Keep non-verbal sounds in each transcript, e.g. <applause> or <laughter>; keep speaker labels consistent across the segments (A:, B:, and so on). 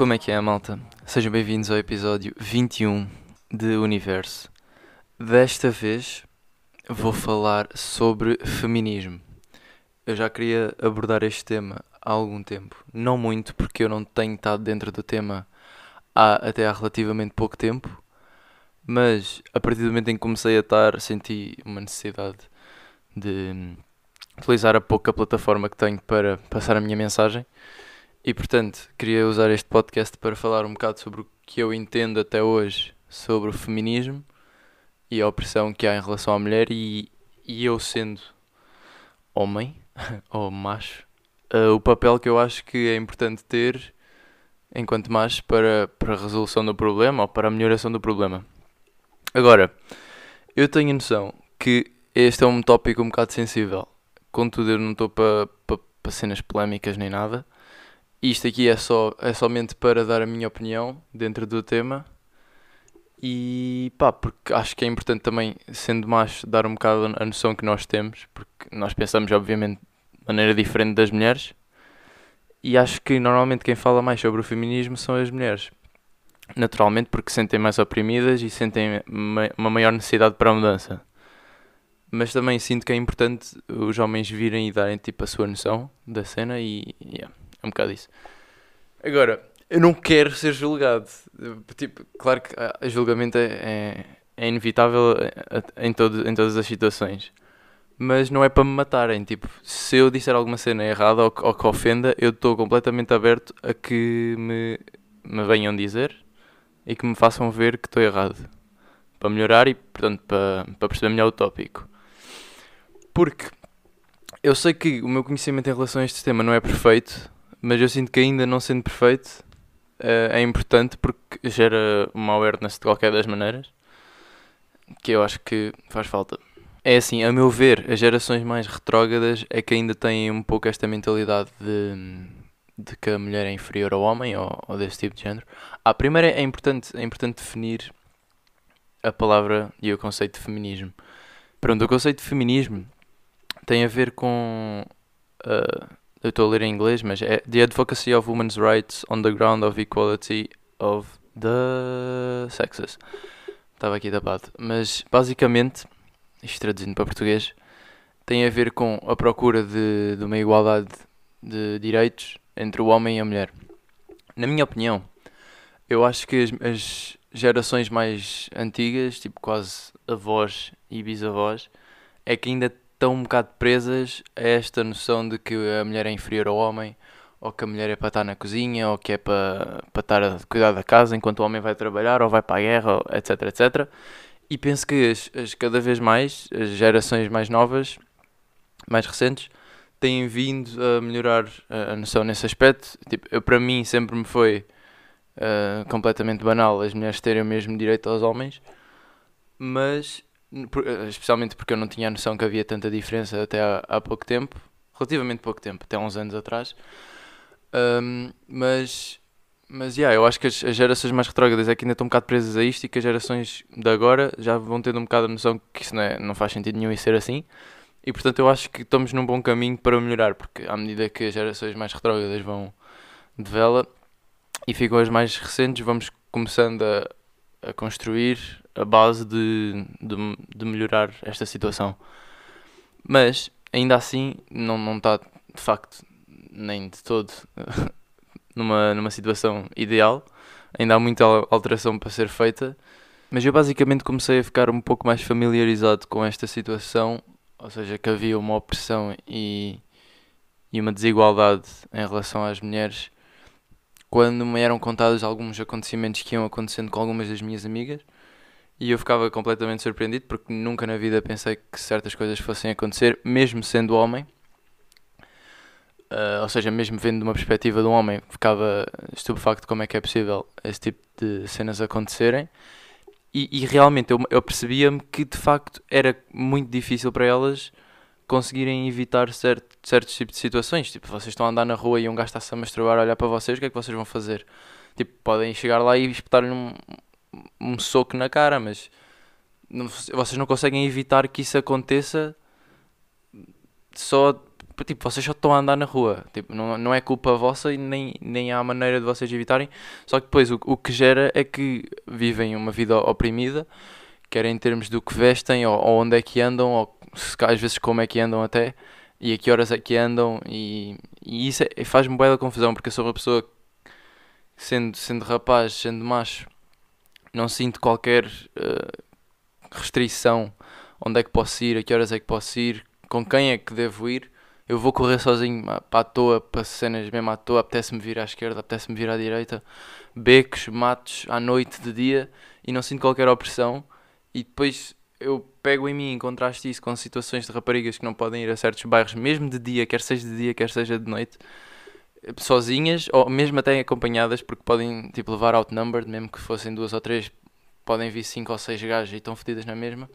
A: Como é que é, malta? Sejam bem-vindos ao episódio 21 de Universo. Desta vez vou falar sobre feminismo. Eu já queria abordar este tema há algum tempo. Não muito, porque eu não tenho estado dentro do tema há até há relativamente pouco tempo. Mas a partir do momento em que comecei a estar, senti uma necessidade de utilizar a pouca plataforma que tenho para passar a minha mensagem. E portanto, queria usar este podcast para falar um bocado sobre o que eu entendo até hoje sobre o feminismo e a opressão que há em relação à mulher e, e eu sendo homem <laughs> ou macho, uh, o papel que eu acho que é importante ter enquanto macho para, para a resolução do problema ou para a melhoração do problema. Agora, eu tenho a noção que este é um tópico um bocado sensível. Contudo, eu não estou para pa, pa cenas polémicas nem nada. Isto aqui é, só, é somente para dar a minha opinião dentro do tema. E pá, porque acho que é importante também, sendo macho, dar um bocado a noção que nós temos, porque nós pensamos, obviamente, de maneira diferente das mulheres. E acho que normalmente quem fala mais sobre o feminismo são as mulheres. Naturalmente, porque sentem mais oprimidas e sentem uma maior necessidade para a mudança. Mas também sinto que é importante os homens virem e darem tipo a sua noção da cena e yeah, é um bocado isso. Agora, eu não quero ser julgado. Tipo, claro que a julgamento é, é, é inevitável em, todo, em todas as situações. Mas não é para me matarem. Tipo, se eu disser alguma cena errada ou, ou que ofenda, eu estou completamente aberto a que me, me venham dizer e que me façam ver que estou errado. Para melhorar e, portanto, para, para perceber melhor o tópico. Porque eu sei que o meu conhecimento em relação a este tema não é perfeito, mas eu sinto que ainda não sendo perfeito uh, é importante porque gera uma awareness de qualquer das maneiras que eu acho que faz falta. É assim, a meu ver, as gerações mais retrógradas é que ainda têm um pouco esta mentalidade de, de que a mulher é inferior ao homem ou, ou desse tipo de género. A primeira é importante, é importante definir a palavra e o conceito de feminismo. Pronto, o conceito de feminismo tem a ver com. Uh, eu estou a ler em inglês, mas é The Advocacy of Women's Rights on the Ground of Equality of the Sexes. Estava aqui tapado. Mas basicamente, isto traduzindo para português, tem a ver com a procura de, de uma igualdade de direitos entre o homem e a mulher. Na minha opinião, eu acho que as, as gerações mais antigas, tipo quase avós e bisavós, é que ainda estão um bocado presas a esta noção de que a mulher é inferior ao homem, ou que a mulher é para estar na cozinha, ou que é para, para estar a cuidar da casa enquanto o homem vai trabalhar, ou vai para a guerra, etc, etc. E penso que as, as, cada vez mais, as gerações mais novas, mais recentes, têm vindo a melhorar a, noção nesse aspecto. Tipo, eu, para mim sempre me foi uh, completamente banal as mulheres terem o mesmo direito aos homens, mas especialmente porque eu não tinha a noção que havia tanta diferença até há, há pouco tempo, relativamente pouco tempo, até uns anos atrás. Um, mas, mas yeah, eu acho que as, as, gerações mais retrógradas é que ainda estão um bocado presas a isto e que as gerações de agora já vão tendo um bocado a noção que isso não, é, não faz sentido nenhum e ser assim. E portanto eu acho que estamos num bom caminho para melhorar, porque à medida que as gerações mais retrógradas vão de vela e ficam as mais recentes, vamos começando a, a construir a base de, de, de, melhorar esta situação. Mas, ainda assim, não, não está de facto nem de todo <laughs> numa, numa situação ideal. Ainda há muita alteração para ser feita. Mas eu basicamente comecei a ficar um pouco mais familiarizado com esta situação, ou seja, que havia uma opressão e, e uma desigualdade em relação às mulheres, quando me eram contados alguns acontecimentos que iam acontecendo com algumas das minhas amigas e eu ficava completamente surpreendido porque nunca na vida pensei que certas coisas fossem acontecer, mesmo sendo homem. Uh, ou seja, mesmo vendo de uma perspectiva de um homem, ficava estupefacto como é que é possível esse tipo de cenas acontecerem. E, e realmente eu, eu percebia-me que de facto era muito difícil para elas conseguirem evitar certo, certos tipos de situações. Tipo, vocês estão a andar na rua e um gajo está-se a masturbar a olhar para vocês, o que é que vocês vão fazer? Tipo, podem chegar lá e espetar-lhe um, um soco na cara, mas não, vocês não conseguem evitar que isso aconteça só tipo, vocês só estão a andar na rua. Tipo, não, não é culpa vossa e nem, nem há maneira de vocês evitarem. Só que depois o, o que gera é que vivem uma vida oprimida, quer em termos do que vestem, ou, ou onde é que andam, ou se, às vezes como é que andam até, e a que horas é que andam, e, e isso é, faz-me boa confusão, porque eu sou uma pessoa, sendo, sendo rapaz, sendo macho, não sinto qualquer uh, restrição. Onde é que posso ir, a que horas é que posso ir, com quem é que devo ir. Eu vou correr sozinho para a toa, para cenas mesmo à toa, apetece-me vir à esquerda, apetece-me vir à direita, becos, matos, à noite, de dia, e não sinto qualquer opressão. E depois eu pego em mim e contraste isso com situações de raparigas que não podem ir a certos bairros, mesmo de dia, quer seja de dia, quer seja de noite, sozinhas, ou mesmo até acompanhadas, porque podem tipo, levar outnumbered, mesmo que fossem duas ou três, podem vir cinco ou seis gajos e estão fedidas na mesma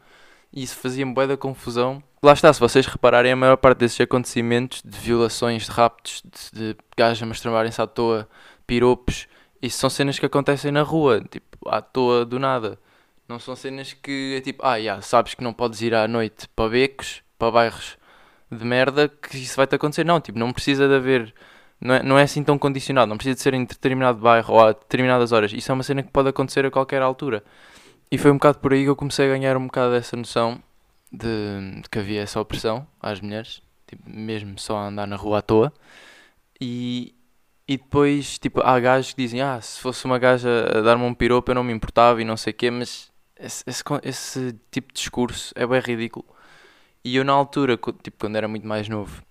A: e isso fazia-me bué da confusão. Lá está, se vocês repararem, a maior parte desses acontecimentos de violações, de raptos, de, de a masturbarem-se à toa, piropos, isso são cenas que acontecem na rua, tipo, à toa do nada. Não são cenas que é tipo, ah, yeah, sabes que não podes ir à noite para becos, para bairros de merda, que isso vai-te acontecer. Não, tipo, não precisa de haver. Não é, não é assim tão condicionado, não precisa de ser em determinado bairro ou a determinadas horas. Isso é uma cena que pode acontecer a qualquer altura. E foi um bocado por aí que eu comecei a ganhar um bocado dessa noção de, de que havia essa opressão às mulheres, tipo, mesmo só a andar na rua à toa. E, e depois, tipo, há gajos que dizem: Ah, se fosse uma gaja a dar-me um piropo eu não me importava e não sei o quê, mas esse, esse, esse, tipo de discurso é bem ridículo. E eu, na altura, tipo, quando era muito mais novo,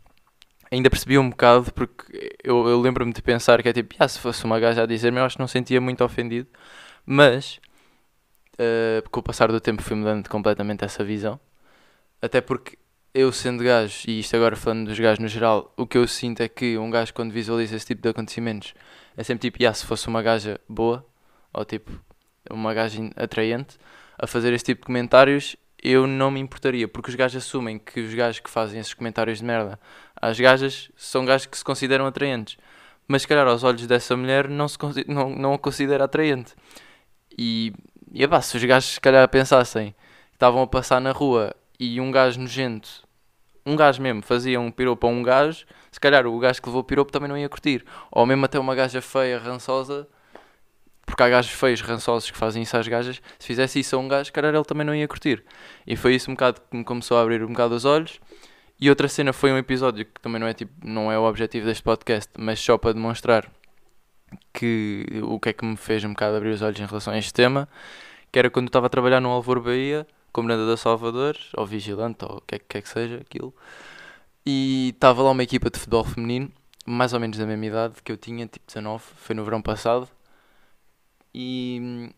A: ainda percebi um bocado, porque eu, eu lembro-me de pensar que é tipo: Ah, se fosse uma gaja a dizer-me, eu acho que não sentia muito ofendido, mas uh, com o passar do tempo fui mudando completamente essa visão. Até porque eu sendo gajo, e isto agora falando dos gajos no geral, o que eu sinto é que um gajo quando visualiza esse tipo de acontecimentos é sempre tipo, yeah, se fosse uma gaja boa, ou tipo, uma gaja atraente, a fazer esse tipo de comentários, eu não me importaria, porque os gajos assumem que os gajos que fazem esses comentários de merda às gajas são gajos que se consideram atraentes. Mas se calhar aos olhos dessa mulher não, se, não, não a considera atraente. E e epá, se os gajos se calhar pensassem que estavam a passar na rua e um gajo nojento, um gajo mesmo, fazia um piropo a um gajo, se calhar o gajo que levou o piropo também não ia curtir. Ou mesmo até uma gaja feia, rançosa, porque há gajos feios, rançosos que fazem isso às gajas, se fizesse isso a um gajo, se calhar ele também não ia curtir. E foi isso um bocado que me começou a abrir um bocado os olhos. E outra cena foi um episódio que também não é, tipo, não é o objetivo deste podcast, mas só para demonstrar que o que é que me fez um bocado abrir os olhos em relação a este tema, que era quando eu estava a trabalhar no Alvor Bahia, comandante da Salvador, ou vigilante, ou o que é que, é que seja aquilo, e estava lá uma equipa de futebol feminino, mais ou menos da mesma idade que eu tinha, tipo 19, foi no verão passado, e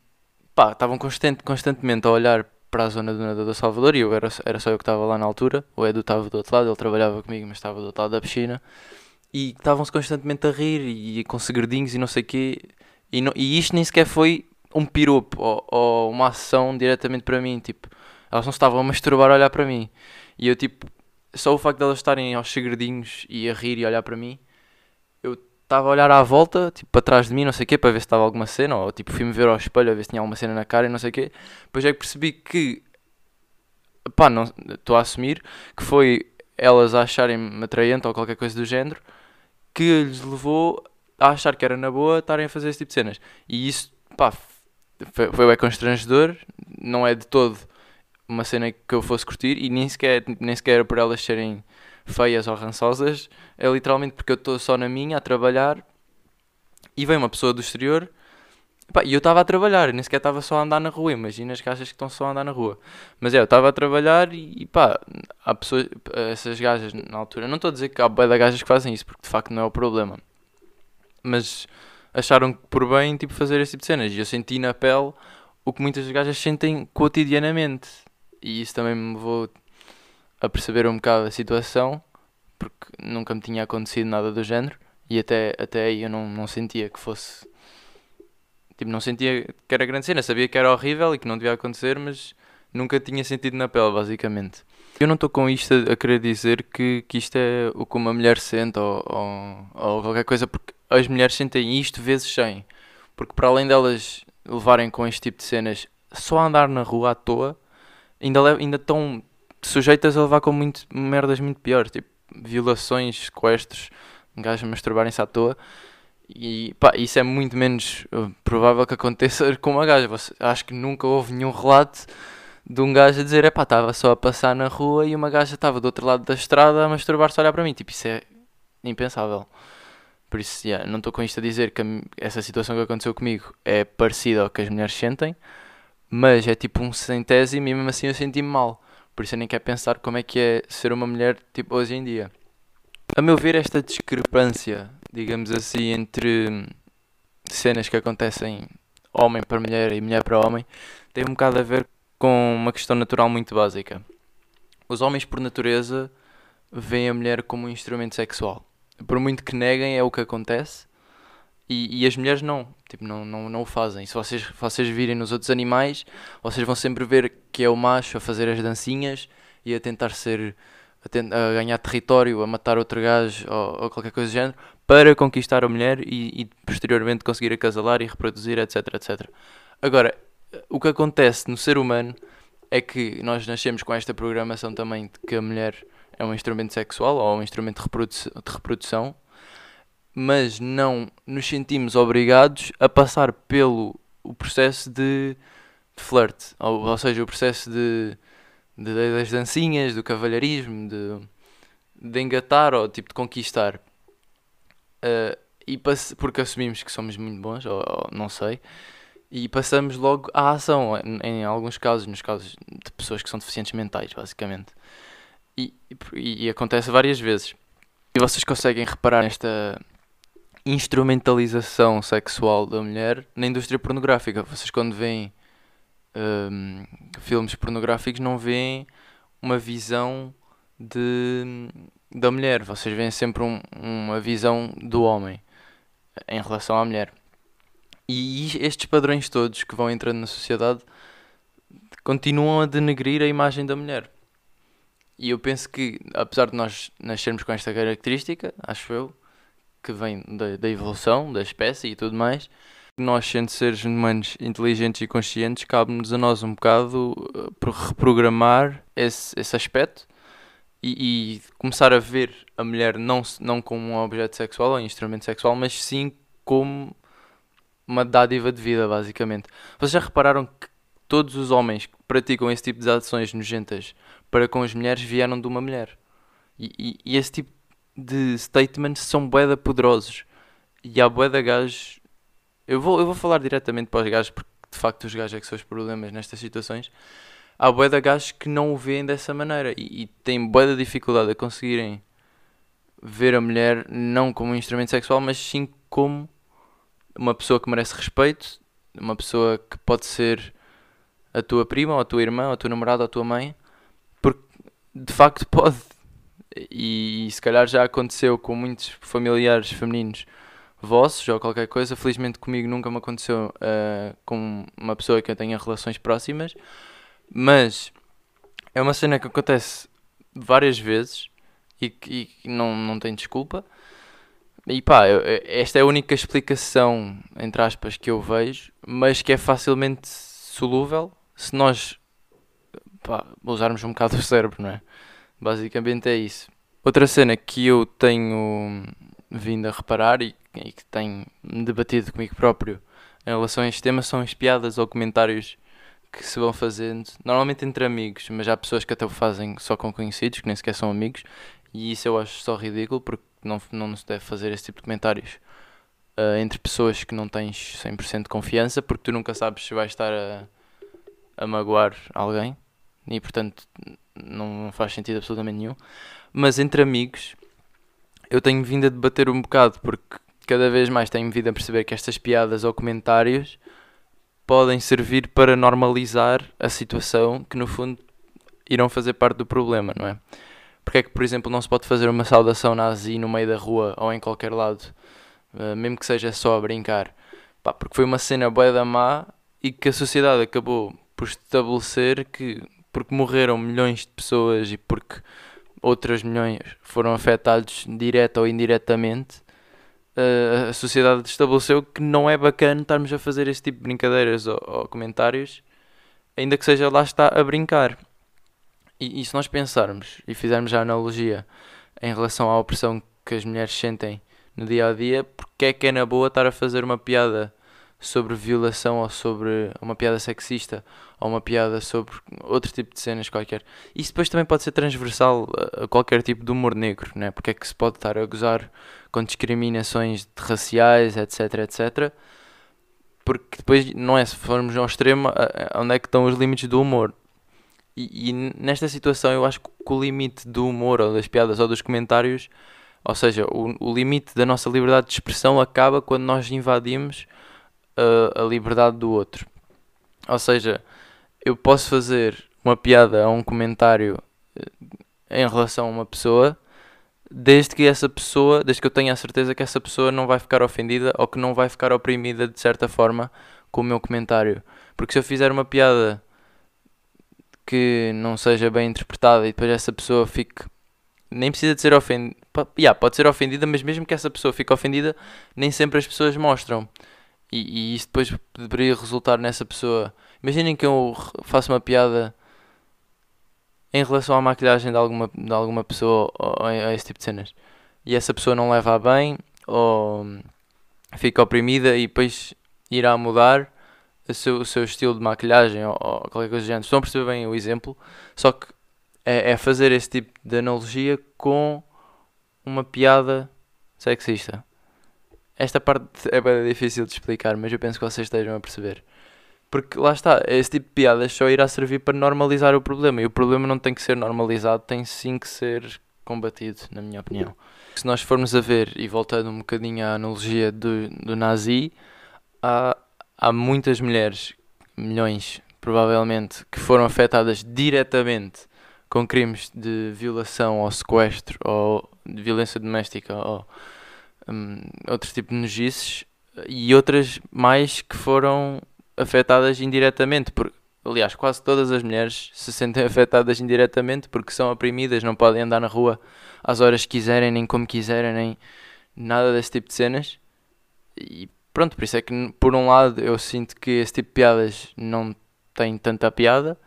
A: pá, estavam constant, constantemente a olhar para a zona do nadador da Salvador e eu era, era só eu que estava lá na altura, o Edu estava do outro lado, ele trabalhava comigo, mas estava do outro lado da piscina e estavam-se constantemente a rir e, com segredinhos e não sei o quê. E, não, e isto nem sequer foi um piropo ou, ou, uma ação diretamente para mim. Tipo, elas não estavam a masturbar a olhar para mim. E eu, tipo, só o facto de elas estarem aos segredinhos e a rir e olhar para mim, estava a olhar à volta, tipo, para trás de mim, não sei o quê, para ver se estava alguma cena. Ou, tipo, fui-me ver ao espelho a ver se tinha alguma cena na cara e não sei o quê. Depois é que percebi que, pá, não estou a assumir que foi elas acharem-me atraente ou qualquer coisa do género que lhes levou a achar que era na boa estarem a fazer esse tipo de cenas. E isso, pá, foi, foi bem constrangedor, não é de todo uma cena que eu fosse curtir e nem sequer, nem sequer era por elas serem feias ou rançosas, é literalmente porque eu estou só na minha a trabalhar e vem uma pessoa do exterior e eu estava a trabalhar, nem sequer estava só a andar na rua. Imagina as gajas que estão só a andar na rua. Mas é, eu estava a trabalhar e, pá, há pessoas, essas gajas na altura. Não estou a dizer que há boia de gajas que fazem isso, porque de facto não é o problema. Mas acharam por bem tipo, fazer esse tipo de cenas. E eu senti na pele o que muitas gajas sentem cotidianamente. E isso também me levou a perceber um bocado a situação, porque nunca me tinha acontecido nada do género. E até, até aí eu não, não sentia que fosse Tipo, não sentia que era grande cena, sabia que era horrível e que não devia acontecer, mas nunca tinha sentido na pele, basicamente. Eu não estou com isto a, querer dizer que, que isto é o que uma mulher sente ou, ou, ou qualquer coisa, porque as mulheres sentem isto vezes 100. Porque para além delas levarem com este tipo de cenas só andar na rua à toa, ainda, ainda estão sujeitas a levar com muito, merdas muito piores. Tipo, violações, sequestros, gajos masturbarem-se à toa. E pá, isso é muito menos uh, provável que aconteça <laughs> com uma gaja. Você, acho que nunca houve nenhum relato de um gajo a dizer: é pá, estava só a passar na rua e uma gaja estava do outro lado da estrada a masturbar-se a olhar para mim. Tipo, isso é impensável. Por isso, yeah, não estou com isto a dizer que essa situação que aconteceu comigo é parecida ao que as mulheres sentem, mas é tipo um centésimo e mesmo assim eu senti-me mal. Por isso eu nem quero pensar como é que é ser uma mulher tipo hoje em dia. A meu ver, esta discrepância, digamos assim, entre cenas que acontecem homem para mulher e mulher para homem, tem um bocado a ver com uma questão natural muito básica. Os homens, por natureza, veem a mulher como um instrumento sexual. Por muito que neguem, é o que acontece. E, e as mulheres não, tipo, não, não, não o fazem. Se vocês, vocês virem nos outros animais, vocês vão sempre ver que é o macho a fazer as dancinhas e a tentar ser. a, tent, a ganhar território, a matar outro gajo ou, ou, qualquer coisa do género, para conquistar a mulher e, e posteriormente conseguir acasalar e reproduzir, etc, etc. Agora, o que acontece no ser humano é que nós nascemos com esta programação também de que a mulher é um instrumento sexual ou um instrumento de, reprodu de reprodução, mas não nos sentimos obrigados a passar pelo o processo de, de flirt, ou, ou, seja, o processo de, de, das dancinhas, do cavalheirismo, de, de engatar ou tipo de conquistar. Uh, e porque assumimos que somos muito bons, ou, ou não sei, e passamos logo à ação, em, em, alguns casos, nos casos de pessoas que são deficientes mentais, basicamente. E, e, e, acontece várias vezes. E vocês conseguem reparar nesta instrumentalização sexual da mulher na indústria pornográfica. Vocês, quando veem um, filmes pornográficos, não veem uma visão de, da mulher. Vocês veem sempre um, uma visão do homem em relação à mulher. E estes padrões todos que vão entrando na sociedade continuam a denegrir a imagem da mulher. E eu penso que, apesar de nós nascermos com esta característica, acho eu, que vem da, da evolução da espécie e tudo mais, nós, sendo seres humanos inteligentes e conscientes, cabe-nos a nós um bocado uh, reprogramar esse, esse aspecto e, e, começar a ver a mulher não, não como um objeto sexual ou um instrumento sexual, mas sim como uma dádiva de vida, basicamente. Vocês já repararam que todos os homens que praticam esse tipo de ações nojentas para com as mulheres vieram de uma mulher? E, e, e esse tipo de statements são boeda poderosos. E há boeda gajos. Eu vou, eu vou falar diretamente para os gajos, porque de facto os gajos é que são os problemas nestas situações. Há boeda gajos que não o veem dessa maneira e, e têm boeda dificuldade a conseguirem ver a mulher não como um instrumento sexual, mas sim como uma pessoa que merece respeito, uma pessoa que pode ser a tua prima, ou a tua irmã, ou a tua namorada, ou a tua mãe, porque de facto <laughs> pode. E, se calhar já aconteceu com muitos familiares femininos vossos ou qualquer coisa. Felizmente comigo nunca me aconteceu uh, com uma pessoa que eu tenha relações próximas, mas é uma cena que acontece várias vezes e que não, não tem desculpa. E pá, esta é a única explicação, entre aspas, que eu vejo, mas que é facilmente solúvel se nós pá, usarmos um bocado o cérebro, não é? Basicamente é isso. Outra cena que eu tenho vindo a reparar e, e que tenho debatido comigo próprio em relação a este tema são as piadas ou comentários que se vão fazendo, normalmente entre amigos, mas há pessoas que até o fazem só com conhecidos, que nem sequer são amigos, e isso eu acho só ridículo porque não, não se deve fazer esse tipo de comentários uh, entre pessoas que não tens 100% de confiança, porque tu nunca sabes se vais estar a, a magoar alguém e portanto não faz sentido absolutamente nenhum. Mas entre amigos eu tenho vindo a debater um bocado porque cada vez mais tenho vindo a perceber que estas piadas ou comentários podem servir para normalizar a situação que no fundo irão fazer parte do problema, não é? Porque é que, por exemplo, não se pode fazer uma saudação nazi no meio da rua ou em qualquer lado, uh, mesmo que seja só a brincar? Pá, porque foi uma cena boa da má e que a sociedade acabou por estabelecer que, porque morreram milhões de pessoas e porque outras milhões foram afetados direta ou indiretamente, uh, a sociedade estabeleceu que não é bacana estarmos a fazer esse tipo de brincadeiras ou, ou comentários, ainda que seja lá está a brincar. E, e, se nós pensarmos e fizermos a analogia em relação à opressão que as mulheres sentem no dia a dia, porque é que é na boa estar a fazer uma piada sobre violação ou sobre uma piada sexista ou uma piada sobre outro tipo de cenas qualquer. Isso depois também pode ser transversal a qualquer tipo de humor negro, né? porque é que se pode estar a gozar com discriminações raciais, etc, etc. Porque depois, não é, se formos ao extremo, onde é que estão os limites do humor? E, e nesta situação eu acho que o limite do humor ou das piadas ou dos comentários, ou seja, o, o limite da nossa liberdade de expressão acaba quando nós invadimos a, a liberdade do outro. Ou seja, eu posso fazer uma piada a um comentário eh, em relação a uma pessoa, desde que essa pessoa, desde que eu tenha a certeza que essa pessoa não vai ficar ofendida ou que não vai ficar oprimida de certa forma com o meu comentário. Porque se eu fizer uma piada que não seja bem interpretada e depois essa pessoa fique. Nem precisa de ser ofendida. Yeah, pode ser ofendida, mas mesmo que essa pessoa fique ofendida, nem sempre as pessoas mostram. E, e isso depois deveria resultar nessa pessoa. Imaginem que eu faço uma piada em relação à maquilhagem de alguma, de alguma pessoa ou a esse tipo de cenas. E essa pessoa não leva a bem ou fica oprimida e depois irá mudar o seu, o seu estilo de maquilhagem ou, ou qualquer coisa do género. Estão a perceber bem o exemplo? Só que é, é fazer esse tipo de analogia com uma piada sexista. Esta parte é bem difícil de explicar, mas eu penso que vocês estejam a perceber. Porque lá está, esse tipo de piadas só irá servir para normalizar o problema. E o problema não tem que ser normalizado, tem sim que ser combatido, na minha opinião. Se nós formos a ver, e voltando um bocadinho à analogia do, do nazi, há, há muitas mulheres, milhões provavelmente, que foram afetadas diretamente com crimes de violação ou sequestro ou de violência doméstica ou um, outro tipo de nojices e outras mais que foram afetadas indiretamente. Por, aliás, quase todas as mulheres se sentem afetadas indiretamente porque são oprimidas, não podem andar na rua às horas que quiserem, nem como quiserem, nem nada desse tipo de cenas. E pronto, por isso é que, por um lado, eu sinto que esse tipo de piadas não tem tanta piada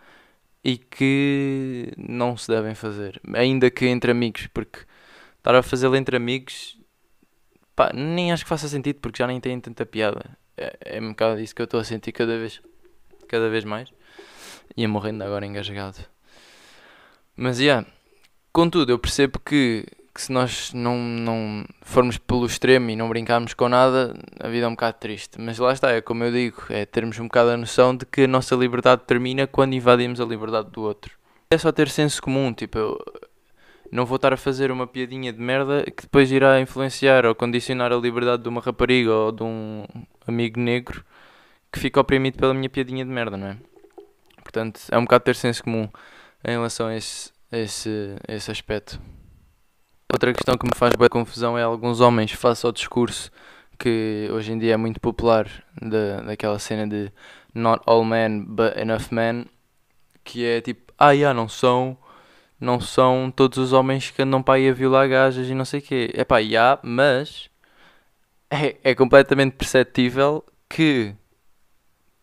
A: e que não se devem fazer, ainda que entre amigos, porque estar a fazê-lo entre amigos pá, nem acho que faça sentido porque já nem tem tanta piada. É, é um bocado isso que eu estou a sentir cada vez, cada vez mais. Ia morrendo agora engasgado. Mas, yeah, contudo, eu percebo que, que se nós não, não formos pelo extremo e não brincarmos com nada, a vida é um bocado triste. Mas lá está, é como eu digo, é termos um bocado a noção de que a nossa liberdade termina quando invadimos a liberdade do outro. É só ter senso comum, tipo, eu, não vou estar a fazer uma piadinha de merda que depois irá influenciar ou condicionar a liberdade de uma rapariga ou de um amigo negro que fica oprimido pela minha piadinha de merda, não é? Portanto, é um bocado ter senso comum em relação a esse, esse, esse aspecto. Outra questão que me faz bem confusão é alguns homens, face ao discurso que hoje em dia é muito popular, da, daquela cena de Not all men, but enough men, que é tipo, ah, já, não são não são todos os homens que andam para aí a violar gajas e não sei o quê. É pá, já, mas é, é completamente perceptível que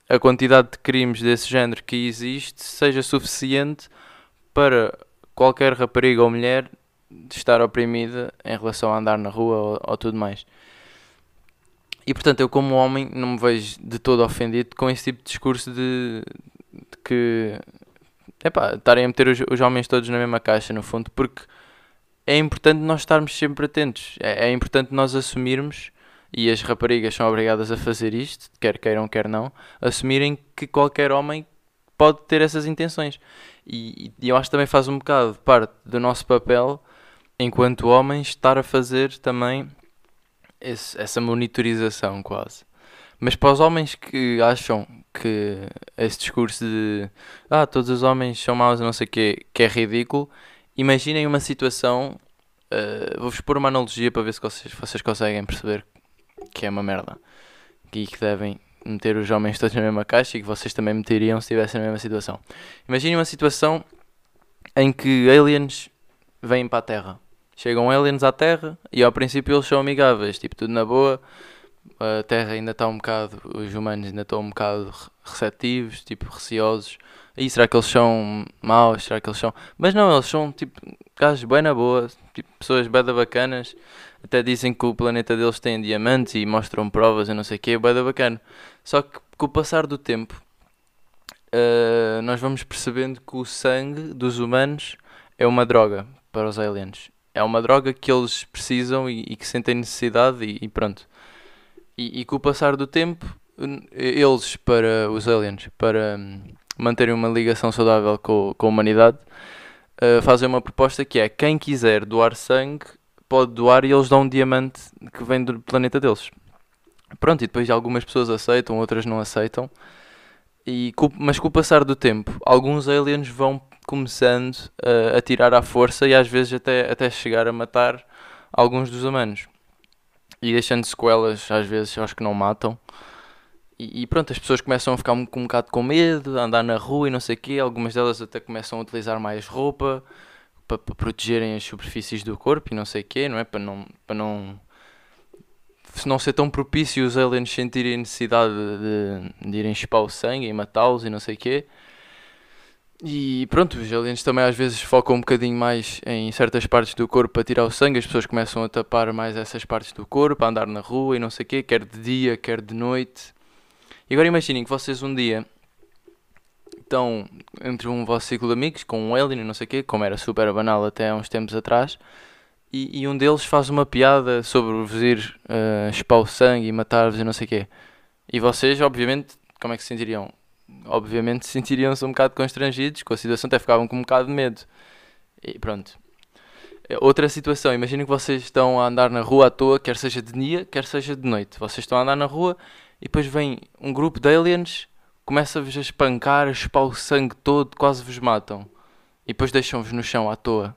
A: a quantidade de crimes desse género que existe seja suficiente para qualquer rapariga ou mulher estar oprimida em relação a andar na rua ou, ou tudo mais. E portanto, eu como homem não me vejo de todo ofendido com esse tipo de discurso de, de que epá, estarem a meter os, os homens todos na mesma caixa, no fundo, porque é importante nós estarmos sempre atentos. É, é, importante nós assumirmos, e as raparigas são obrigadas a fazer isto, quer queiram, quer não, assumirem que qualquer homem pode ter essas intenções. E, e eu acho que também faz um bocado parte do nosso papel, enquanto homens, estar a fazer também esse, essa monitorização quase. Mas para os homens que acham que esse discurso de ah, todos os homens são maus, não sei o quê, que é ridículo, imaginem uma situação. Uh, Vou-vos pôr uma analogia para ver se vocês, vocês conseguem perceber que é uma merda e que devem meter os homens todos na mesma caixa e que vocês também meteriam se estivessem na mesma situação. Imaginem uma situação em que aliens vêm para a Terra. Chegam aliens à Terra e ao princípio eles são amigáveis, tipo tudo na boa a Terra ainda está um bocado, os humanos ainda estão um bocado receptivos, tipo, receosos. E será que eles são maus? Será que eles são. Mas não, eles são tipo gajos bem na boa, tipo, pessoas bem bacanas. Até dizem que o planeta deles tem diamantes e mostram provas e não sei o que, bem bacana. Só que com o passar do tempo, uh, nós vamos percebendo que o sangue dos humanos é uma droga para os aliens. É uma droga que eles precisam e, e que sentem necessidade e, e pronto. E, e, com o passar do tempo, eles, para os aliens, para hum, manterem uma ligação saudável com, com a humanidade, uh, fazem uma proposta que é quem quiser doar sangue pode doar e eles dão um diamante que vem do planeta deles. Pronto, e depois algumas pessoas aceitam, outras não aceitam. E, mas com o passar do tempo, alguns aliens vão começando a, a tirar à força e às vezes até, até chegar a matar alguns dos humanos. E deixando sequelas, às vezes, acho que não matam. E, e, pronto, as pessoas começam a ficar um, um bocado com medo, a andar na rua e não sei o quê. Algumas delas até começam a utilizar mais roupa para, para protegerem as superfícies do corpo e não sei o quê, não é? Para não, para não, se não ser tão propício os aliens sentirem necessidade de, de, de irem chupar o sangue e matá-los e não sei o quê. E pronto, os aliens também às vezes focam um bocadinho mais em certas partes do corpo para tirar o sangue, as pessoas começam a tapar mais essas partes do corpo, a andar na rua e não sei o quê, quer de dia, quer de noite. E agora imaginem que vocês um dia estão entre um vosso ciclo de amigos com um alien e não sei o quê, como era super banal até há uns tempos atrás, e, e um deles faz uma piada sobre vos ir uh, chupar o sangue e matar-vos e não sei o quê. E vocês, obviamente, como é que se sentiriam? Obviamente sentiriam-se um bocado constrangidos com a situação, até ficavam com um bocado de medo. E pronto. É outra situação, imaginem que vocês estão a andar na rua à toa, quer seja de dia, quer seja de noite. Vocês estão a andar na rua e depois vem um grupo de aliens, começa-vos a espancar, a chupar o sangue todo, quase vos matam. E depois deixam-vos no chão à toa.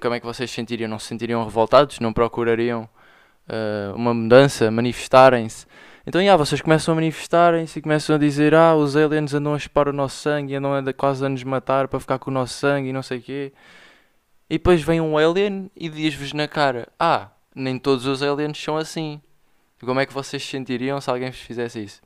A: Como é que vocês se sentiriam? Não se sentiriam revoltados? Não procurariam uh, uma mudança? Manifestarem-se? Então, yeah, vocês começam a manifestarem-se e começam a dizer: Ah, os aliens andam a chupar o nosso sangue andam a quase a nos matar para ficar com o nosso sangue e não sei o quê. E depois vem um alien e diz-vos na cara: Ah, nem todos os aliens são assim. Como é que vocês se sentiriam se alguém vos fizesse isso?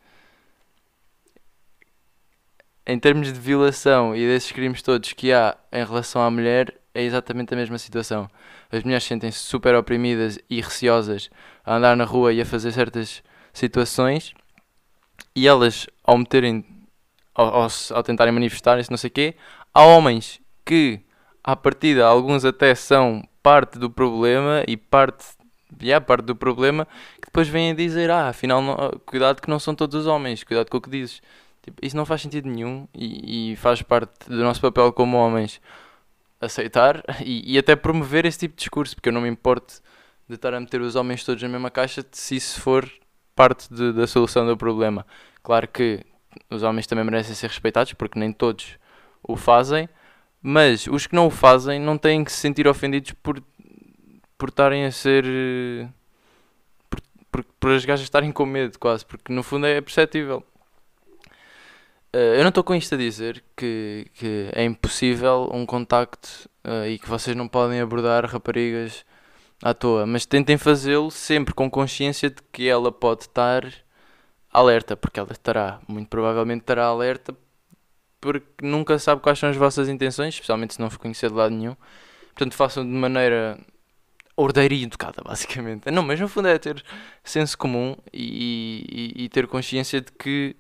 A: Em termos de violação e desses crimes todos que há em relação à mulher, é exatamente a mesma situação. As mulheres sentem-se super oprimidas e receosas a andar na rua e a fazer certas situações e elas, ao meterem, ao, ao, ao tentarem manifestarem-se, não sei o quê, há homens que, à partida, alguns até são parte do problema e parte e é parte do problema que depois vêm a dizer, ah, afinal, não, cuidado que não são todos os homens, cuidado com o que dizes. Tipo, isso não faz sentido nenhum e, e, faz parte do nosso papel como homens aceitar <laughs> e, e, até promover esse tipo de discurso, porque eu não me importo de estar a meter os homens todos na mesma caixa se isso for parte de, da solução do problema. Claro que os homens também merecem ser respeitados, porque nem todos o fazem, mas os que não o fazem não têm que se sentir ofendidos por por estarem a ser. Por, por, por as gajas estarem com medo, quase, porque no fundo é perceptível. Uh, eu não estou com isto a dizer que, que é impossível um contacto uh, e que vocês não podem abordar raparigas à toa, mas tentem fazê-lo sempre com consciência de que ela pode estar alerta, porque ela estará, muito provavelmente estará alerta, porque nunca sabe quais são as vossas intenções, especialmente se não for conhecer de lado nenhum. Portanto, façam de maneira ordeira e educada, <laughs> basicamente. Não, mas no fundo é ter senso comum e, e, e, ter consciência de que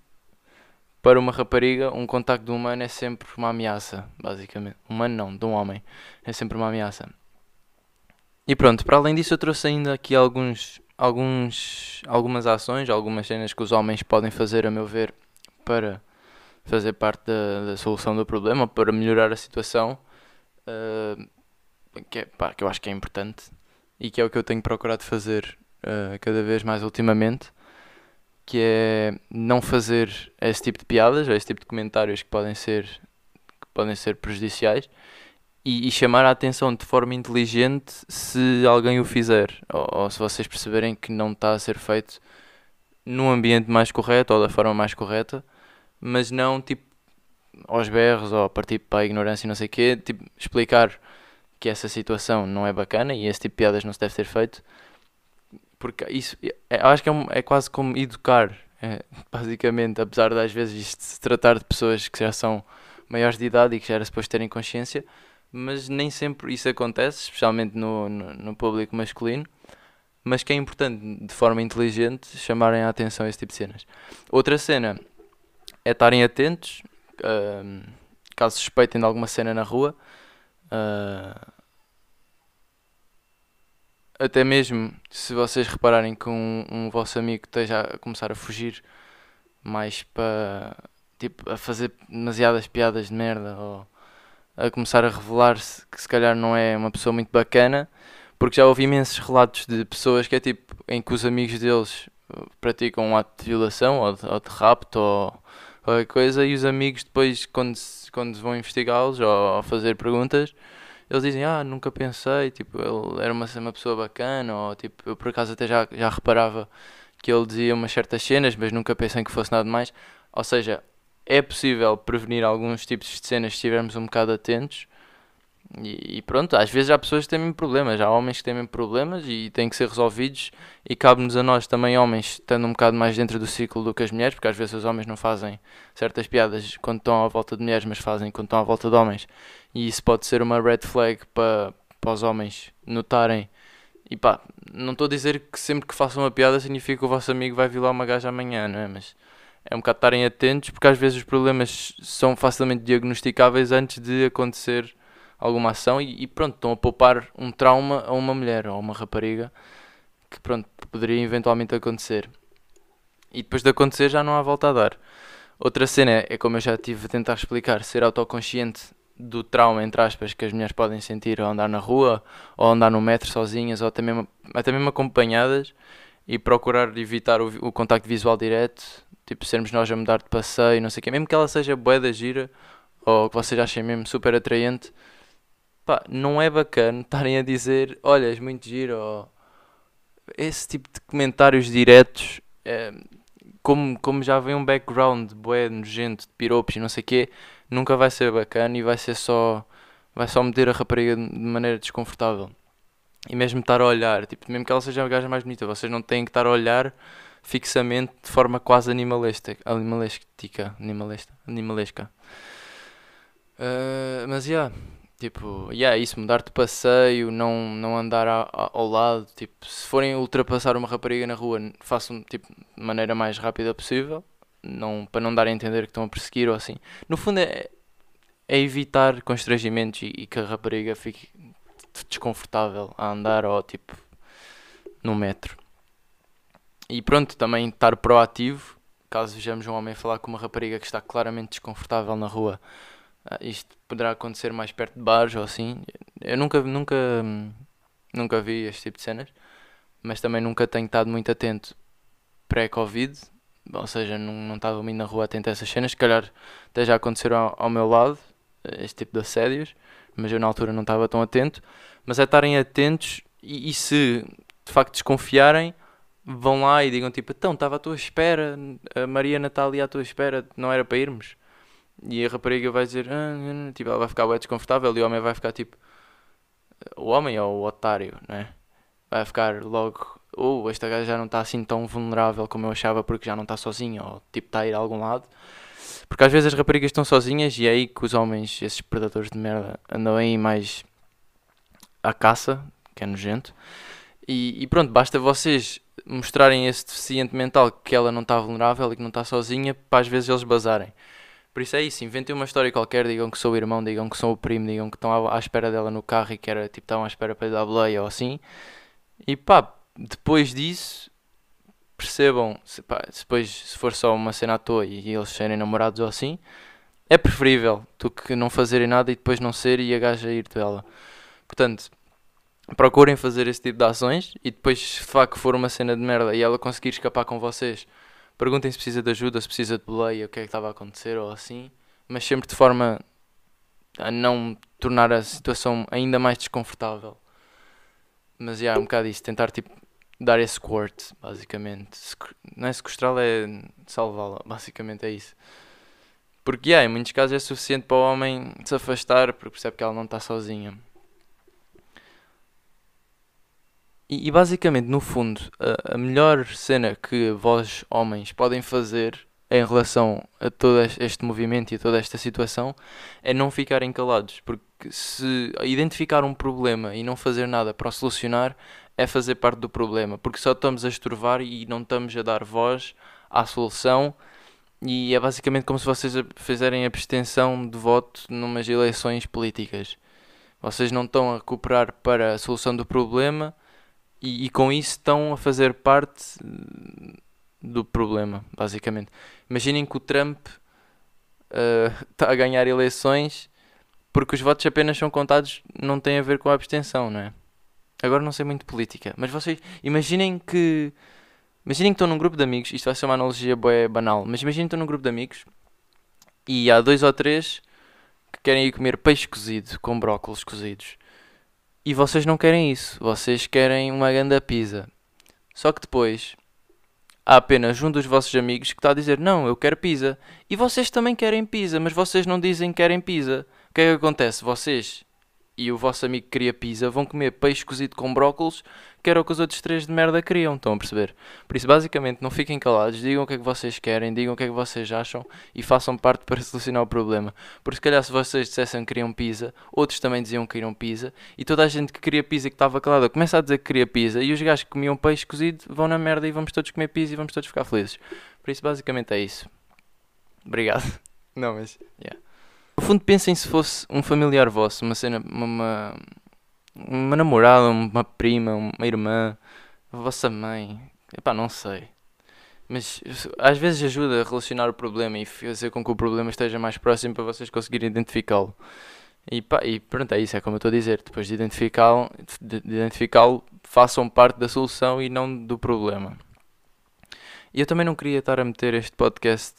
A: para uma rapariga um contacto de um humano é sempre uma ameaça, basicamente. Humano não, de um homem. É sempre uma ameaça. E pronto, para além disso eu trouxe ainda aqui alguns, alguns, algumas ações, algumas cenas que os homens podem fazer, a meu ver, para fazer parte da, da solução do problema, para melhorar a situação. Uh, que, é, pá, que eu acho que é importante e que é o que eu tenho procurado fazer uh, cada vez mais ultimamente, que é não fazer esse tipo de piadas, ou esse tipo de comentários que podem ser, que podem ser prejudiciais, e, e chamar a atenção de forma inteligente se alguém o fizer, ou, ou se vocês perceberem que não está a ser feito num ambiente mais correto ou da forma mais correta, mas não tipo aos berros ou a partir para a ignorância e não sei o quê, tipo, explicar que essa situação não é bacana e esse tipo de piadas não se deve ter feito, porque isso é, eu acho que é, um, é quase como educar, é, <laughs> basicamente, apesar de às vezes isto se tratar de pessoas que já são maiores de idade e que já era suposto terem consciência, mas nem sempre isso acontece, especialmente no, no, no público masculino. Mas que é importante, de forma inteligente, chamarem a atenção a esse tipo de cenas. Outra cena é estarem atentos, uh, caso suspeitem de alguma cena na rua. Uh, até mesmo se vocês repararem que um, um vosso amigo esteja a começar a fugir mais para tipo a fazer demasiadas piadas de merda ou a começar a revelar-se que se calhar não é uma pessoa muito bacana, porque já ouvi imensos relatos de pessoas que é tipo em que os amigos deles uh, praticam um ato de violação ou de, ou de rapto ou qualquer coisa e os amigos depois quando, quando vão investigá-los ou fazer perguntas eles dizem, ah, nunca pensei, tipo, ele era uma, uma pessoa bacana, ou tipo, eu por acaso até já, já reparava que ele dizia umas certas cenas, mas nunca pensei que fosse nada mais. Ou seja, é possível prevenir alguns tipos de cenas se estivermos um bocado atentos. E, e, pronto, às vezes há pessoas que têm problemas, há homens que têm problemas e têm que ser resolvidos. E cabe-nos a nós também, homens, estando um bocado mais dentro do ciclo do que as mulheres, porque às vezes os homens não fazem certas piadas quando estão à volta de mulheres, mas fazem quando estão à volta de homens. E isso pode ser uma red flag para, para os homens notarem. E pá, não estou a dizer que sempre que façam uma piada significa que o vosso amigo vai violar uma gaja amanhã, não é? Mas é um bocado estarem atentos, porque às vezes os problemas são facilmente diagnosticáveis antes de acontecer alguma ação e, e, pronto, estão a poupar um trauma a uma mulher ou a uma rapariga que pronto, poderia eventualmente acontecer. E depois de acontecer já não há volta a dar. Outra cena é, é como eu já tive a tentar explicar, ser autoconsciente do trauma, entre aspas, que as mulheres podem sentir ao andar na rua, ou andar no metro sozinhas, ou até mesmo, até mesmo acompanhadas, e procurar evitar o, o contacto visual direto, tipo sermos nós a mudar de passeio, não sei o quê, mesmo que ela seja bué da gira, ou que vocês achem mesmo super atraente, pá, não é bacana <laughs> estarem a dizer, olha, és muito giro, ou esse tipo de comentários diretos, é, como, como já vem um background bué nojento de piropos e não sei o quê, nunca vai ser bacana e vai ser só, vai só meter a rapariga de maneira desconfortável. E mesmo estar a olhar, tipo, mesmo que ela seja a gaja mais bonita, vocês não têm que estar a olhar fixamente de forma quase animalesca, animalesca, animalesca, animalesca. Uh, mas, yeah, Tipo, yeah, isso, mudar de passeio, não, não andar a, a, ao lado. Tipo, se forem ultrapassar uma rapariga na rua, façam tipo, de maneira mais rápida possível, não, para não dar a entender que estão a perseguir ou assim. No fundo, é, é evitar constrangimentos e, e que a rapariga fique desconfortável a andar ou tipo no metro. E pronto, também estar proativo, caso vejamos um homem falar com uma rapariga que está claramente desconfortável na rua ah, isto poderá acontecer mais perto de bares ou assim. Eu nunca, nunca, nunca vi este tipo de cenas, mas também nunca tenho estado muito atento pré-Covid, ou seja, não, não estava muito na rua atento a essas cenas. Se calhar até já aconteceram ao, ao meu lado, este tipo de assédios, mas eu na altura não estava tão atento. Mas é estarem atentos e, e se de facto desconfiarem, vão lá e digam tipo, então estava à tua espera, a Maria Natália à tua espera, não era para irmos? E a rapariga vai dizer, ah, tipo, ela vai ficar bem desconfortável e o homem vai ficar tipo, o homem ou o otário, né? Vai ficar logo, oh, esta gaja já não está assim tão vulnerável como eu achava porque já não está sozinha ou tipo está a ir a algum lado. Porque às vezes as raparigas estão sozinhas e é aí que os homens, esses predadores de merda, andam aí mais à caça, que é nojento. E, e pronto, basta vocês mostrarem esse deficiente mental que ela não está vulnerável e que não está sozinha para às vezes eles bazarem. Por isso é isso, inventem uma história qualquer, digam que sou o irmão, digam que sou o primo, digam que estão à, à espera dela no carro e que era tipo, estavam à espera para lhe dar boleia ou assim. E pá, depois disso, percebam, se, pá, depois se for só uma cena à toa e, eles serem namorados ou assim, é preferível do que não fazerem nada e depois não ser e a gaja ir dela. Portanto, procurem fazer esse tipo de ações e depois, se de facto for uma cena de merda e ela conseguir escapar com vocês Perguntem se precisa de ajuda, se precisa de boleia, o que é que estava a acontecer ou assim, mas sempre de forma a não tornar a situação ainda mais desconfortável. Mas é yeah, um bocado isso, tentar tipo dar esse basicamente. Não é sequestrá-la, é salvá-la, basicamente é isso. Porque yeah, em muitos casos é suficiente para o homem se afastar porque percebe que ela não está sozinha. E, e basicamente, no fundo, a, a melhor cena que vós, homens, podem fazer em relação a todo este movimento e a toda esta situação é não ficarem calados, porque se identificar um problema e não fazer nada para o solucionar é fazer parte do problema, porque só estamos a estorvar e não estamos a dar voz à solução. E é basicamente como se vocês fizerem abstenção de voto numas eleições políticas. Vocês não estão a cooperar para a solução do problema e, e com isso estão a fazer parte do problema, basicamente. Imaginem que o Trump <laughs> está uh, a ganhar eleições porque os votos apenas são contados, não tem a ver com a abstenção, não é? Agora não sei muito política, mas vocês imaginem que. Imaginem que estão num grupo de amigos, isto vai ser uma analogia boa banal, mas imaginem que estão num grupo de amigos e há dois ou três que querem ir comer peixe cozido com brócolos cozidos. E vocês não querem isso, vocês querem uma grande pizza. Só que depois há apenas um dos vossos amigos que está a dizer: Não, eu quero pizza. E vocês também querem pizza, mas vocês não dizem que querem pizza. O que é que acontece? Vocês e o vosso amigo que queria pizza vão comer peixe cozido com brócolos, que era o que os outros três de merda queriam, estão a perceber? Por isso, basicamente, não fiquem calados, digam o que é que vocês querem, digam o que é que vocês acham e façam parte <laughs> para solucionar o problema. Porque se calhar se vocês dissessem que queriam pizza, outros também diziam que queriam pizza, e toda a gente que queria pizza que estava calada começa a dizer que queria pizza, e os gajos que comiam peixe cozido vão na merda e vamos todos comer pizza e vamos todos ficar felizes. Por isso, basicamente, é isso. Obrigado. Não, mas. Yeah. No fundo, pensem se fosse um familiar vosso, uma cena, uma, uma namorada, uma prima, uma irmã, a vossa mãe. Epá, não sei. Mas às vezes ajuda a relacionar o problema e fazer com que o problema esteja mais próximo para vocês conseguirem identificá-lo. E, pá, e pronto, é isso, é como eu estou a dizer. Depois de identificá-lo, de, de identificá-lo, façam parte da solução e não do problema. E eu também não queria estar a meter este podcast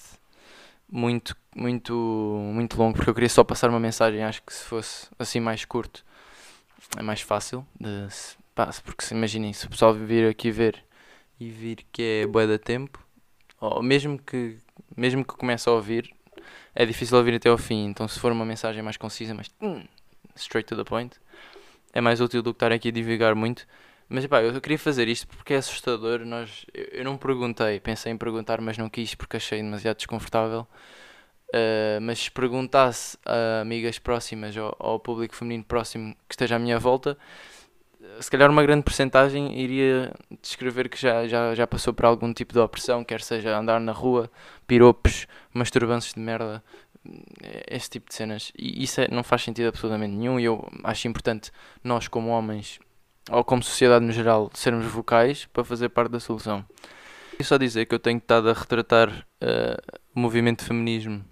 A: muito, muito, muito longo, porque eu queria só passar uma mensagem. Acho que se fosse assim mais curto, é mais fácil. De, pá, porque se imaginem, se o pessoal vir aqui ver e vir que é boa da tempo, ou mesmo que, mesmo que comece a ouvir, é difícil ouvir até ao fim. Então, se for uma mensagem mais concisa, mas hum, straight to the point, é mais útil do que estar aqui a divulgar muito. Mas pá, eu queria fazer isto porque é assustador. Nós, eu, eu não perguntei, pensei em perguntar, mas não quis porque achei demasiado desconfortável. Uh, mas se perguntasse a amigas próximas ou ao público feminino próximo que esteja à minha volta, se calhar uma grande porcentagem iria descrever que já, já, já passou por algum tipo de opressão, quer seja andar na rua, piropos, masturbanços de merda, esse tipo de cenas. E isso é, não faz sentido absolutamente nenhum. E eu acho importante nós, como homens, ou como sociedade no geral, sermos vocais para fazer parte da solução. E só dizer que eu tenho estado a retratar uh, o movimento de feminismo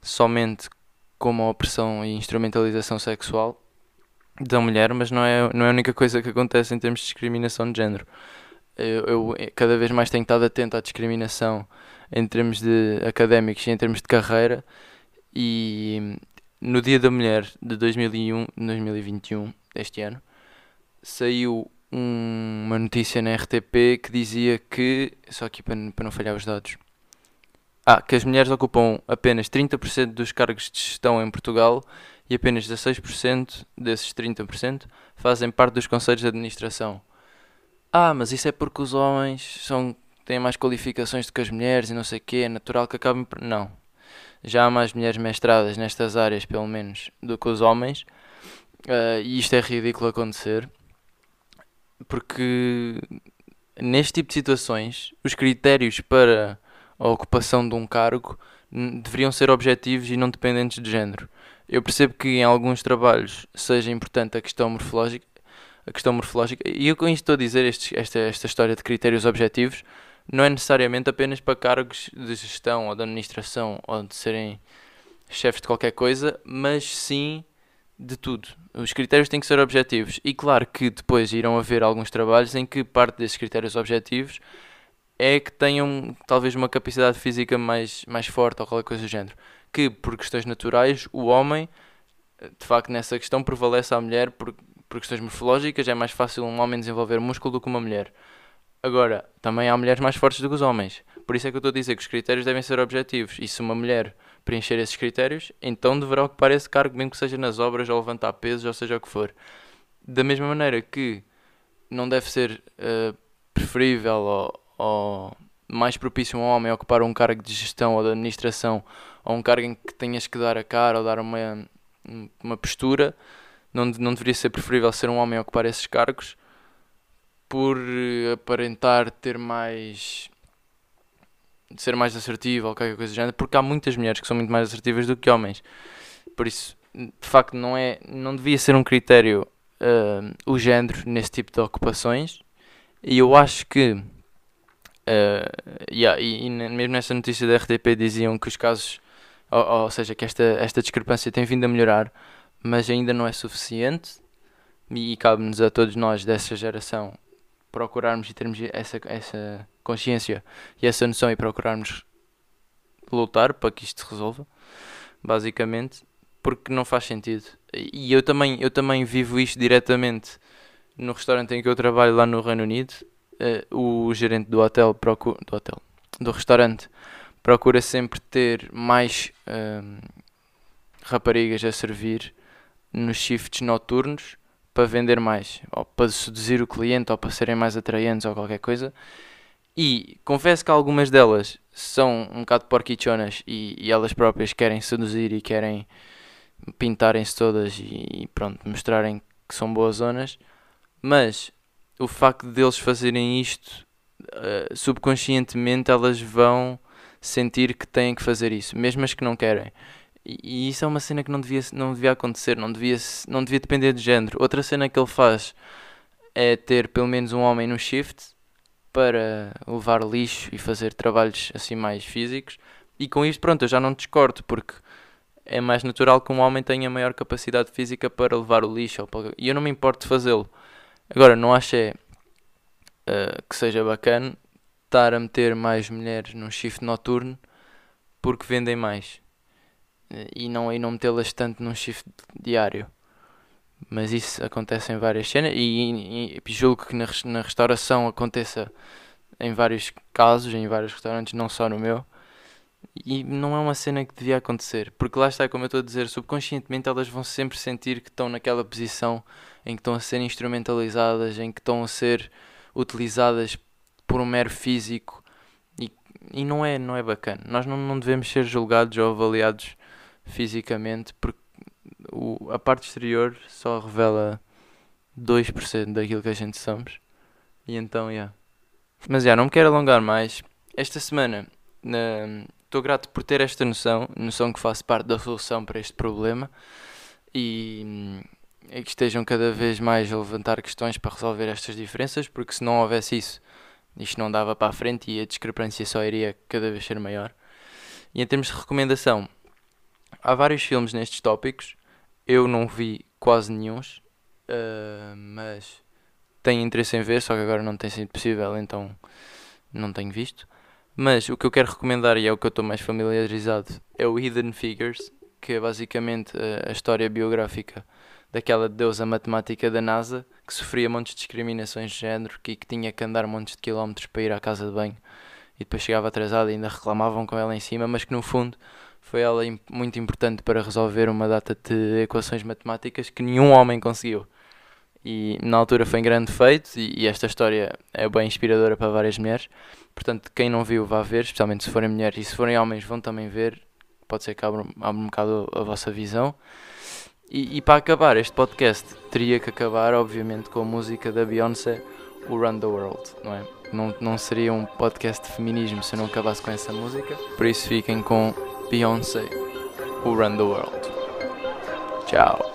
A: somente como a opressão e instrumentalização sexual da mulher, mas não é, não é a única coisa que acontece em termos de discriminação de género. Eu, eu cada vez mais tenho estado atento à discriminação em termos de académicos e em termos de carreira e no Dia da Mulher de 2001, 2021, este ano, saiu um, uma notícia na RTP que dizia que, só aqui para, para não falhar os dados, ah, que as mulheres ocupam apenas 30% dos cargos de gestão em Portugal e apenas 16% desses 30% fazem parte dos conselhos de administração. Ah, mas isso é porque os homens são, têm mais qualificações do que as mulheres e não sei o quê, é natural que acabem. Não. Já há mais mulheres mestradas nestas áreas, pelo menos, do que os homens. Uh, e isto é ridículo acontecer porque neste tipo de situações os critérios para a ocupação de um cargo deveriam ser objetivos e não dependentes de género. Eu percebo que em alguns trabalhos seja importante a questão morfológica, a questão morfológica e eu com isto estou a dizer este, esta, esta história de critérios objetivos não é necessariamente apenas para cargos de gestão ou de administração ou de serem chefes de qualquer coisa, mas sim de tudo. Os critérios têm que ser objetivos. E claro que depois irão haver alguns trabalhos em que parte desses critérios objetivos é que tenham talvez uma capacidade física mais, mais forte ou qualquer coisa do género. Que por questões naturais o homem, de facto nessa questão, prevalece à mulher por, por questões morfológicas. É mais fácil um homem desenvolver músculo do que uma mulher. Agora, também há mulheres mais fortes do que os homens. Por isso é que eu estou a dizer que os critérios devem ser objetivos. E se uma mulher preencher esses critérios, então deverá ocupar esse cargo, mesmo que seja nas obras, ou levantar pesos, ou seja o que for. Da mesma maneira que não deve ser uh, preferível ou, ou, mais propício a um homem ocupar um cargo de gestão ou de administração ou um cargo em que tenhas que dar a cara ou dar uma, uma postura, não, não deveria ser preferível ser um homem a ocupar esses cargos por aparentar ter mais ser mais assertivo ou qualquer coisa do género, porque há muitas mulheres que são muito mais assertivas do que homens. Por isso, de facto, não, é, não devia ser um critério uh, o género nesse tipo de ocupações. E eu acho que, uh, yeah, e, e, mesmo nessa notícia da RTP diziam que os casos, ou, ou seja, que esta, esta discrepância tem vindo a melhorar, mas ainda não é suficiente. E, e cabe-nos a todos nós dessa geração procurarmos e termos essa, essa consciência e essa noção e procurarmos lutar para que isto se resolva, basicamente, porque não faz sentido. E eu também, eu também vivo isto diretamente no restaurante em que eu trabalho lá no Reino Unido. Uh, o gerente do hotel, procura, do hotel, do restaurante, procura sempre ter mais uh, raparigas a servir nos shifts noturnos para vender mais, ou para seduzir o cliente, ou para serem mais atraentes, ou qualquer coisa. E confesso que algumas delas são um bocado porquichonas e, e elas próprias querem seduzir e querem pintarem-se todas e, e, pronto, mostrarem que são boas zonas, mas o facto deles fazerem isto uh, subconscientemente elas vão sentir que têm que fazer isso, mesmo as que não querem. E, isso é uma cena que não devia, não devia acontecer, não devia, não devia depender de género. Outra cena que ele faz é ter pelo menos um homem no shift para levar lixo e fazer trabalhos assim mais físicos. E com isto, pronto, eu já não discordo, porque é mais natural que um homem tenha maior capacidade física para levar o lixo. Para... E eu não me importo de fazê-lo. Agora, não acho é, uh, que seja bacana estar a meter mais mulheres num shift noturno porque vendem mais. Uh, e não, e não metê-las tanto num shift diário. Mas isso acontece em várias cenas e, e, e julgo que na, na restauração aconteça em vários casos, em vários restaurantes, não só no meu. E não é uma cena que devia acontecer, porque lá está, como eu estou a dizer, subconscientemente elas vão sempre sentir que estão naquela posição em que estão a ser instrumentalizadas, em que estão a ser utilizadas por um mero físico e, e não, é, não é bacana. Nós não, não devemos ser julgados ou avaliados fisicamente porque o, a parte exterior só revela 2% daquilo que a gente somos. E então, já. Yeah. Mas já, yeah, não me quero alongar mais. Esta semana estou uh, grato por ter esta noção, noção que faço parte da solução para este problema e, e que estejam cada vez mais a levantar questões para resolver estas diferenças, porque se não houvesse isso, isto não dava para a frente e a discrepância só iria cada vez ser maior. E em termos de recomendação, há vários filmes nestes tópicos eu não vi quase nenhum, uh, mas tenho interesse em ver, só que agora não tem sido possível, então não tenho visto. Mas o que eu quero recomendar, e é o que eu estou mais familiarizado, é o Hidden Figures, que é basicamente a, a história biográfica daquela deusa matemática da NASA que sofria montes de discriminações de género e que tinha que andar montes de quilómetros para ir à casa de banho e depois chegava atrasada e ainda reclamavam com ela em cima, mas que no fundo foi ela muito importante para resolver uma data de equações matemáticas que nenhum homem conseguiu. E na altura foi em grande feito, e, e, esta história é bem inspiradora para várias mulheres. Portanto, quem não viu, vá ver, especialmente se forem mulheres e se forem homens, vão também ver. Pode ser que abra, abra um bocado a vossa visão. E, e, para acabar este podcast, teria que acabar, obviamente, com a música da Beyoncé, o Run the World, não é? Não, não seria um podcast de feminismo se eu não acabasse com essa música. Por isso, fiquem com Beyoncé, who run the world. Ciao.